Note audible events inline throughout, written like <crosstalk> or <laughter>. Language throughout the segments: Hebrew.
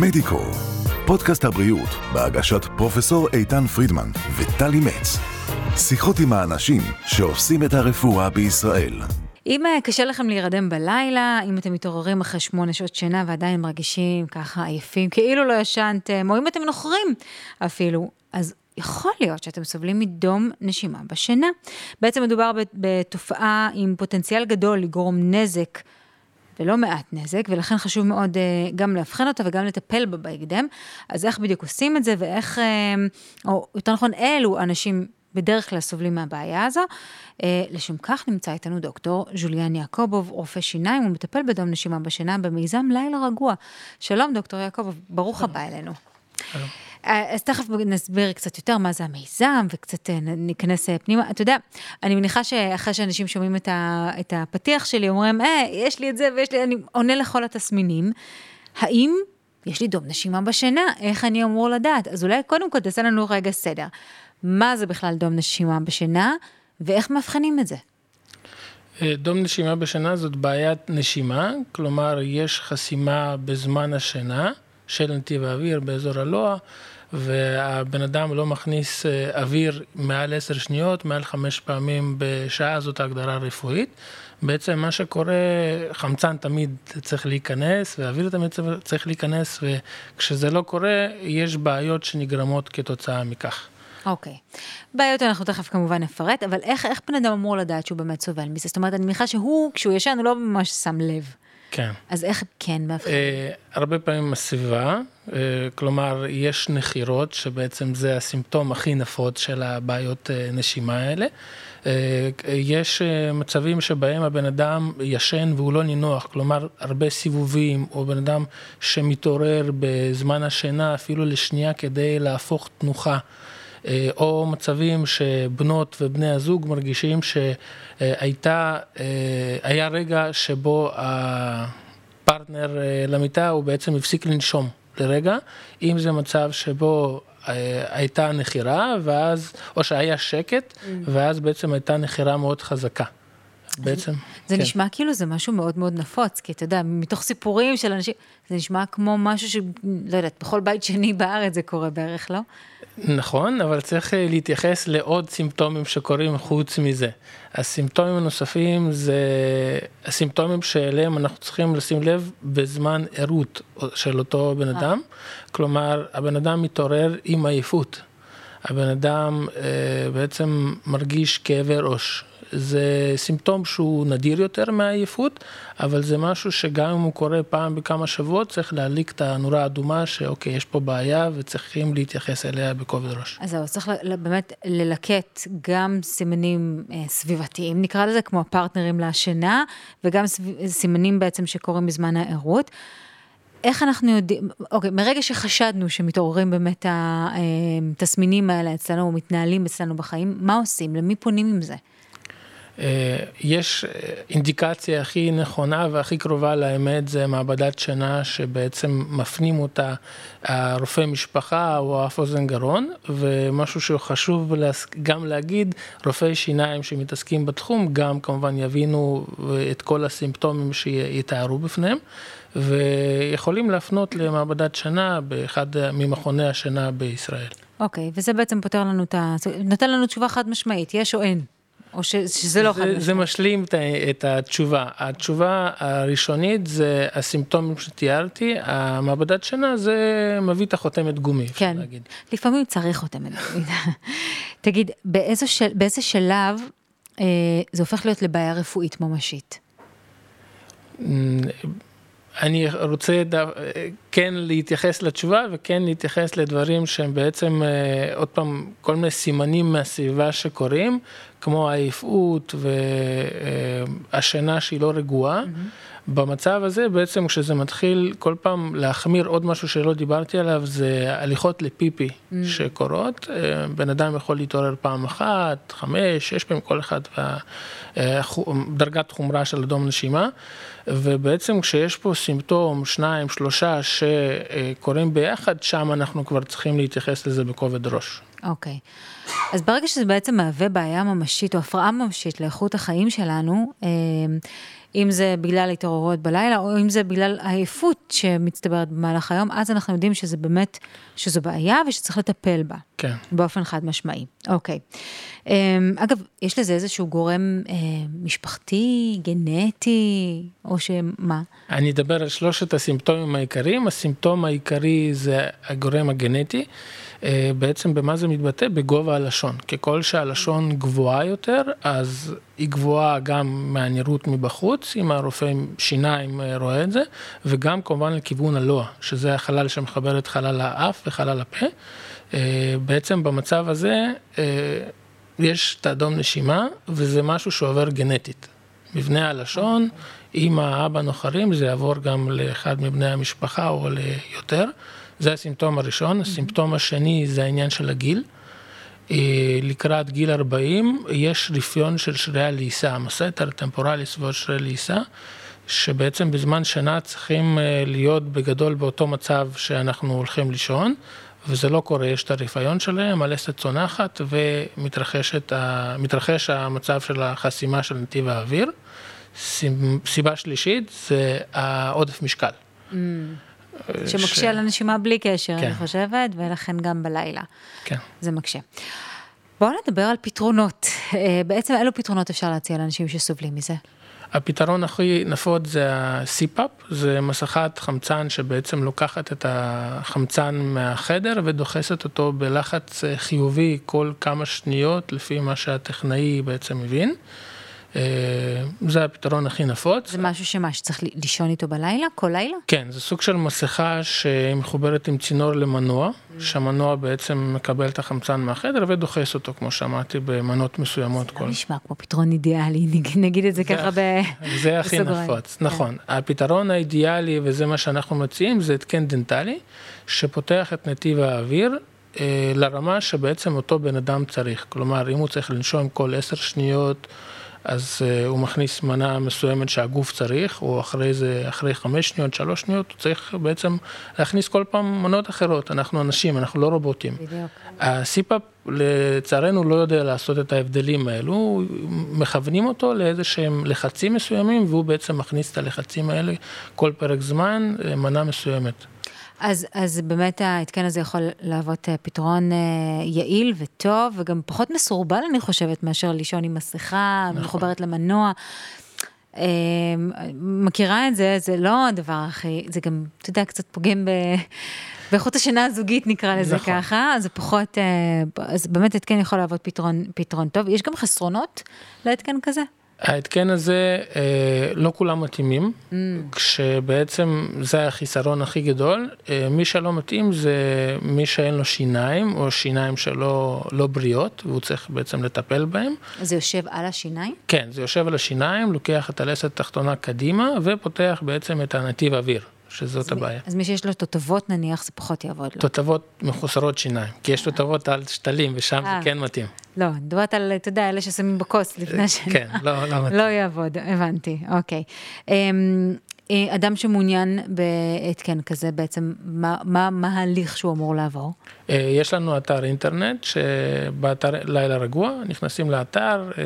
מדיקו, פודקאסט הבריאות בהגשת פרופסור איתן פרידמן וטלי מצ. שיחות עם האנשים שעושים את הרפואה בישראל. אם אה, קשה לכם להירדם בלילה, אם אתם מתעוררים אחרי שמונה שעות שינה ועדיין מרגישים ככה עייפים, כאילו לא ישנתם, או אם אתם נוחרים אפילו, אז יכול להיות שאתם סובלים מדום נשימה בשינה. בעצם מדובר בתופעה עם פוטנציאל גדול לגרום נזק. ולא מעט נזק, ולכן חשוב מאוד uh, גם לאבחן אותה וגם לטפל בה בהקדם. אז איך בדיוק עושים את זה, ואיך, uh, או יותר נכון, אילו אנשים בדרך כלל סובלים מהבעיה הזו. Uh, לשם כך נמצא איתנו דוקטור ז'וליאן יעקובוב, רופא שיניים, הוא מטפל בדום נשימה בשינה במיזם לילה רגוע. שלום, דוקטור יעקובוב, ברוך הבא אלינו. שלום. אה, אז תכף נסביר קצת יותר מה זה המיזם, וקצת אה, ניכנס אה, פנימה. אתה יודע, אני מניחה שאחרי שאנשים שומעים את, ה, את הפתיח שלי, אומרים, אה, יש לי את זה ויש לי, אני עונה לכל התסמינים. האם יש לי דום נשימה בשינה? איך אני אמור לדעת? אז אולי קודם כל תעשה לנו רגע סדר. מה זה בכלל דום נשימה בשינה, ואיך מאבחנים את זה? דום נשימה בשינה זאת בעיית נשימה, כלומר יש חסימה בזמן השינה של נתיב האוויר באזור הלוע, והבן אדם לא מכניס אה, אוויר מעל עשר שניות, מעל חמש פעמים בשעה, זאת ההגדרה הרפואית. בעצם מה שקורה, חמצן תמיד צריך להיכנס, ואוויר תמיד צריך להיכנס, וכשזה לא קורה, יש בעיות שנגרמות כתוצאה מכך. אוקיי. Okay. בעיות אנחנו תכף כמובן נפרט, אבל איך, איך בן אדם אמור לדעת שהוא באמת סובל מזה? זאת אומרת, אני מניחה שהוא, כשהוא ישן, הוא לא ממש שם לב. כן. אז איך כן מאבחנים? אה, הרבה פעמים הסביבה, אה, כלומר, יש נחירות, שבעצם זה הסימפטום הכי נפוץ של הבעיות אה, נשימה האלה. יש מצבים שבהם הבן אדם ישן והוא לא נינוח, כלומר, הרבה סיבובים, או בן אדם שמתעורר בזמן השינה אפילו לשנייה כדי להפוך תנוחה. אה, או מצבים שבנות ובני הזוג מרגישים שהייתה, אה, היה רגע שבו הפרטנר אה, למיטה הוא בעצם הפסיק לנשום לרגע, אם זה מצב שבו הייתה נחירה, ואז, או שהיה שקט, mm. ואז בעצם הייתה נחירה מאוד חזקה. בעצם. זה כן. נשמע כאילו זה משהו מאוד מאוד נפוץ, כי אתה יודע, מתוך סיפורים של אנשים, זה נשמע כמו משהו ש... לא יודעת, בכל בית שני בארץ זה קורה בערך, לא? נכון, אבל צריך אה, להתייחס לעוד סימפטומים שקורים חוץ מזה. הסימפטומים הנוספים זה הסימפטומים שאליהם אנחנו צריכים לשים לב בזמן ערות של אותו בן אה. אדם. כלומר, הבן אדם מתעורר עם עייפות. הבן אדם אה, בעצם מרגיש כאבי ראש. זה סימפטום שהוא נדיר יותר מהעייפות, אבל זה משהו שגם אם הוא קורה פעם בכמה שבועות, צריך להדליק את הנורה האדומה, שאוקיי, יש פה בעיה וצריכים להתייחס אליה בכובד ראש. אז זהו, צריך באמת ללקט גם סימנים אה, סביבתיים, נקרא לזה, כמו הפרטנרים להשינה, וגם סימנים בעצם שקורים בזמן הערות. איך אנחנו יודעים, אוקיי, מרגע שחשדנו שמתעוררים באמת התסמינים אה, האלה אצלנו, מתנהלים אצלנו בחיים, מה עושים? למי פונים עם זה? אה, יש אה, אינדיקציה הכי נכונה והכי קרובה לאמת זה מעבדת שינה שבעצם מפנים אותה הרופא משפחה או אף אוזן גרון ומשהו שהוא חשוב גם להגיד רופאי שיניים שמתעסקים בתחום גם כמובן יבינו את כל הסימפטומים שיתארו בפניהם ויכולים להפנות למעבדת שינה באחד ממכוני השינה בישראל. אוקיי, okay, וזה בעצם פותר לנו את ה... נותן לנו תשובה חד משמעית, יש או אין. או ש, שזה לא חד משמעית? זה משלים את, את התשובה. התשובה הראשונית זה הסימפטומים שתיארתי, המעבדת שינה זה מביא את החותמת גומי, אפשר כן. להגיד. לפעמים צריך חותמת גומי. <laughs> תגיד, באיזה, של, באיזה שלב אה, זה הופך להיות לבעיה רפואית ממשית? אני רוצה ד... כן להתייחס לתשובה וכן להתייחס לדברים שהם בעצם, אה, עוד פעם, כל מיני סימנים מהסביבה שקורים, כמו העייפות והשינה שהיא לא רגועה. Mm-hmm. במצב הזה בעצם כשזה מתחיל כל פעם להחמיר עוד משהו שלא דיברתי עליו זה הליכות לפיפי mm. שקורות, אה, בן אדם יכול להתעורר פעם אחת, חמש, שש פעמים כל אחד והדרגת אה, חומרה של אדום נשימה ובעצם כשיש פה סימפטום שניים שלושה שקורים ביחד שם אנחנו כבר צריכים להתייחס לזה בכובד ראש. אוקיי. Okay. אז ברגע שזה בעצם מהווה בעיה ממשית או הפרעה ממשית לאיכות החיים שלנו, אה, אם זה בגלל התעוררות בלילה, או אם זה בגלל העייפות שמצטברת במהלך היום, אז אנחנו יודעים שזה באמת, שזו בעיה ושצריך לטפל בה. כן. באופן חד משמעי. אוקיי. אמ, אגב, יש לזה איזשהו גורם אה, משפחתי, גנטי, או שמה? אני אדבר על שלושת הסימפטומים העיקריים. הסימפטום העיקרי זה הגורם הגנטי. אה, בעצם במה זה מתבטא? בגובה הלשון. ככל שהלשון גבוהה יותר, אז היא גבוהה גם מהנראות מבחוץ, אם הרופא שיניים אה, רואה את זה, וגם כמובן לכיוון הלוע, שזה החלל שמחבר את חלל האף וחלל הפה. אה, בעצם במצב הזה יש את האדום נשימה, וזה משהו שעובר גנטית. מבנה הלשון, אם האבא נוחרים, זה יעבור גם לאחד מבני המשפחה או ליותר. זה הסימפטום הראשון. הסימפטום השני זה העניין של הגיל. אה, לקראת גיל 40 יש רפיון של שרירי הלעיסה, המסתר טמפורליס ועוד שרירי לעיסה, שבעצם בזמן שנה צריכים אה, להיות בגדול באותו מצב שאנחנו הולכים לישון, וזה לא קורה, יש את הרפיון שלהם, הלסת צונחת ומתרחש המצב של החסימה של נתיב האוויר. סיבה שלישית זה העודף משקל. Mm. שמקשה ש... על הנשימה בלי קשר, כן. אני חושבת, ולכן גם בלילה. כן. זה מקשה. בואו נדבר על פתרונות. אה, בעצם אילו פתרונות אפשר להציע לאנשים שסובלים מזה? הפתרון הכי נפוץ זה ה-CPAP, זה מסכת חמצן שבעצם לוקחת את החמצן מהחדר ודוחסת אותו בלחץ חיובי כל כמה שניות, לפי מה שהטכנאי בעצם מבין. אה, זה הפתרון הכי נפוץ. זה משהו שמה, שצריך לישון איתו בלילה? כל לילה? כן, זה סוג של מסכה שהיא מחוברת עם צינור למנוע, שהמנוע בעצם מקבל את החמצן מהחדר ודוחס אותו, כמו שאמרתי, במנות מסוימות. זה לא נשמע כמו פתרון אידיאלי, <laughs> נגיד את זה ככה ב... זה <laughs> הכי נפוץ, כן. נכון. הפתרון האידיאלי, וזה מה שאנחנו מציעים, זה התקן דנטלי, שפותח את נתיב האוויר. אה, לרמה שבעצם אותו בן אדם צריך, כלומר אם הוא צריך לנשום כל עשר שניות אז uh, הוא מכניס מנה מסוימת שהגוף צריך, או אחרי זה, אחרי חמש שניות, שלוש שניות, הוא צריך בעצם להכניס כל פעם מנות אחרות. אנחנו אנשים, אנחנו לא רובוטים. בדיוק. הסיפאפ לצערנו לא יודע לעשות את ההבדלים האלו, מכוונים אותו לאיזה שהם לחצים מסוימים, והוא בעצם מכניס את הלחצים האלה כל פרק זמן, אה, מנה מסוימת. אז, אז באמת ההתקן הזה יכול להוות אה, פתרון אה, יעיל וטוב, וגם פחות מסורבל, אני חושבת, מאשר לישון עם מסכה, נכון. מחוברת למנוע. אה, מכירה את זה, זה לא הדבר הכי, זה גם, אתה יודע, קצת פוגם ב... באיכות השינה הזוגית נקרא לזה נכון. ככה, אז פחות, אז באמת התקן יכול להוות פתרון, פתרון טוב. יש גם חסרונות להתקן כזה? ההתקן הזה, אה, לא כולם מתאימים, mm. כשבעצם זה החיסרון הכי גדול. אה, מי שלא מתאים זה מי שאין לו שיניים, או שיניים שלא לא בריאות, והוא צריך בעצם לטפל בהם. זה יושב על השיניים? כן, זה יושב על השיניים, לוקח את הלסת התחתונה קדימה, ופותח בעצם את הנתיב אוויר. שזאת אז הבעיה. אז מי שיש לו תותבות נניח, זה פחות יעבוד לו. תותבות מחוסרות שיניים, כי יש תותבות על שתלים, ושם זה אה. כן מתאים. לא, אני מדברת על, אתה יודע, אלה ששמים בכוס לפני השנה. כן, לא, לא <laughs> מתאים. לא יעבוד, הבנתי, אוקיי. אה, אדם שמעוניין בהתקן כזה, בעצם, מה, מה, מה ההליך שהוא אמור לעבור? אה, יש לנו אתר אינטרנט, שבאתר לילה רגוע, נכנסים לאתר, אה,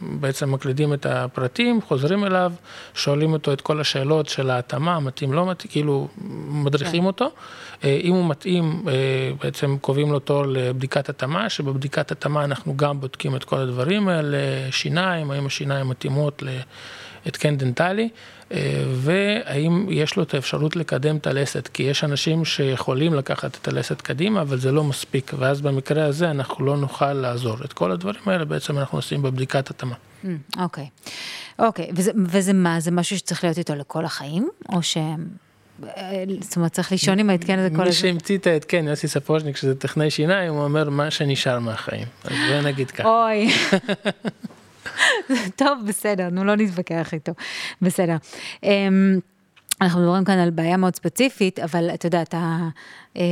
בעצם מקלידים את הפרטים, חוזרים אליו, שואלים אותו את כל השאלות של ההתאמה, מתאים, לא מתאים, כאילו מדריכים כן. אותו. אם הוא מתאים, בעצם קובעים לו תור לבדיקת התאמה, שבבדיקת התאמה אנחנו גם בודקים את כל הדברים האלה, שיניים, האם השיניים מתאימות להתקן דנטלי. והאם יש לו את האפשרות לקדם את הלסת, כי יש אנשים שיכולים לקחת את הלסת קדימה, אבל זה לא מספיק, ואז במקרה הזה אנחנו לא נוכל לעזור. את כל הדברים האלה בעצם אנחנו עושים בבדיקת התאמה. Mm, אוקיי, אוקיי, וזה, וזה מה, זה משהו שצריך להיות איתו לכל החיים, או ש... זאת אומרת, צריך לישון עם ההתקן הזה כל הזמן. מי שהמציא את ההתקן, יוסי ספוז'ניק, שזה טכנאי שיניים, הוא אומר מה שנשאר מהחיים. אז בוא נגיד ככה. אוי. <laughs> טוב, בסדר, נו, לא נתווכח איתו. בסדר. אמ, אנחנו מדברים כאן על בעיה מאוד ספציפית, אבל אתה יודע, אתה אמ,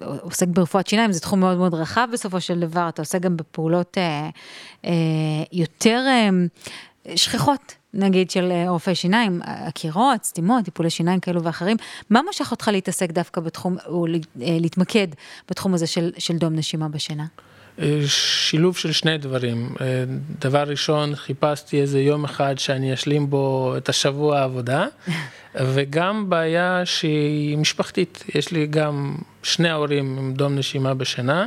עוסק ברפואת שיניים, זה תחום מאוד מאוד רחב בסופו של דבר, אתה עושה גם בפעולות אה, אה, יותר אה, שכיחות. נגיד של רופאי שיניים, עקירות, סתימות, טיפולי שיניים כאלו ואחרים, מה משך אותך להתעסק דווקא בתחום, או להתמקד בתחום הזה של, של דום נשימה בשינה? שילוב של שני דברים. דבר ראשון, חיפשתי איזה יום אחד שאני אשלים בו את השבוע העבודה, <laughs> וגם בעיה שהיא משפחתית. יש לי גם שני ההורים עם דום נשימה בשינה.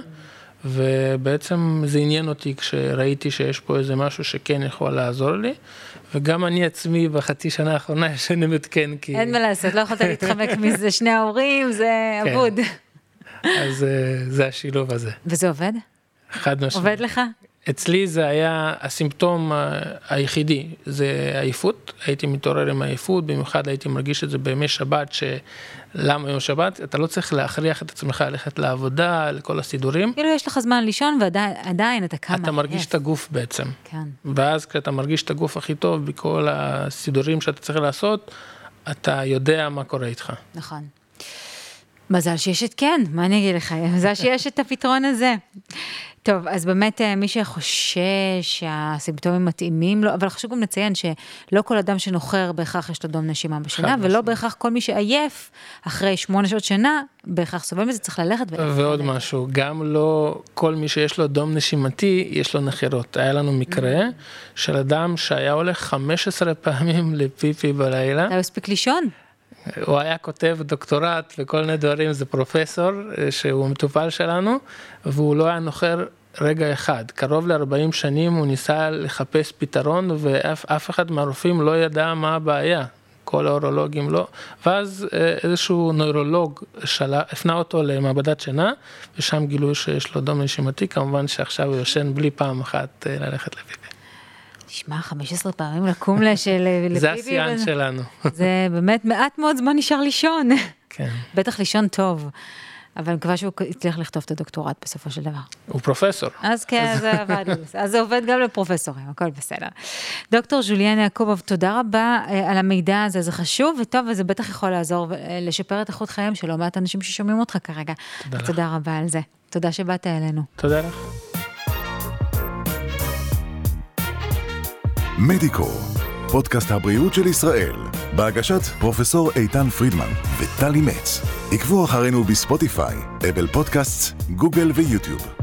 ובעצם זה עניין אותי כשראיתי שיש פה איזה משהו שכן יכול לעזור לי, וגם אני עצמי בחצי שנה האחרונה ישן עם התקן כי... אין מה לעשות, לא יכולת להתחמק <laughs> מזה, שני ההורים, זה כן. אבוד. אז אה, זה השילוב הזה. וזה עובד? חד משמעית. עובד לך? אצלי זה היה הסימפטום היחידי, זה עייפות, הייתי מתעורר עם עייפות, במיוחד הייתי מרגיש את זה בימי שבת, שלמה יום שבת? אתה לא צריך להכריח את עצמך ללכת לעבודה, לכל הסידורים. כאילו יש לך זמן לישון ועדיין אתה קם אתה מרגיש את הגוף בעצם. כן. ואז כשאתה מרגיש את הגוף הכי טוב בכל הסידורים שאתה צריך לעשות, אתה יודע מה קורה איתך. נכון. מזל שיש את כן, מה אני אגיד לך, <laughs> מזל שיש את הפתרון הזה. טוב, אז באמת אה, מי שחושש שהסימפטומים מתאימים לו, אבל חשוב גם לציין שלא כל אדם שנוחר בהכרח יש לו דום נשימה בשינה, ולא בהכרח כל מי שעייף אחרי שמונה שעות שינה, בהכרח סובל מזה, צריך ללכת. ועוד משהו, גם לא כל מי שיש לו דום נשימתי, יש לו נחירות. היה לנו מקרה של אדם שהיה הולך 15 פעמים לפיפי בלילה. אתה הספיק לישון? הוא היה כותב דוקטורט וכל מיני דברים, זה פרופסור אה, שהוא מטופל שלנו, והוא לא היה נוחר רגע אחד. קרוב ל-40 שנים הוא ניסה לחפש פתרון ואף אחד מהרופאים לא ידע מה הבעיה. כל האורולוגים לא, ואז אה, איזשהו נוירולוג שלה, הפנה אותו למעבדת שינה, ושם גילו שיש לו דום נשימתי, כמובן שעכשיו הוא יושן בלי פעם אחת אה, ללכת לביבי. תשמע, 15 פעמים לקום לשל... <laughs> זה השיאן שלנו. <laughs> זה באמת מעט מאוד זמן נשאר לישון. כן. <laughs> בטח לישון טוב. אבל אני מקווה שהוא הצליח לכתוב את הדוקטורט בסופו של דבר. הוא פרופסור. אז כן, זה עבד, אז זה עובד גם לפרופסורים, הכל בסדר. דוקטור ז'וליאן יעקובוב, תודה רבה אה, על המידע הזה, זה חשוב וטוב, וזה בטח יכול לעזור אה, לשפר את איכות חייהם של לא מעט אנשים ששומעים אותך כרגע. תודה לך. תודה רבה על זה. תודה שבאת אלינו. תודה לך. מדיקו, פודקאסט הבריאות של ישראל, בהגשת פרופסור איתן פרידמן וטלי מצ. עקבו אחרינו בספוטיפיי, אפל פודקאסט, גוגל ויוטיוב.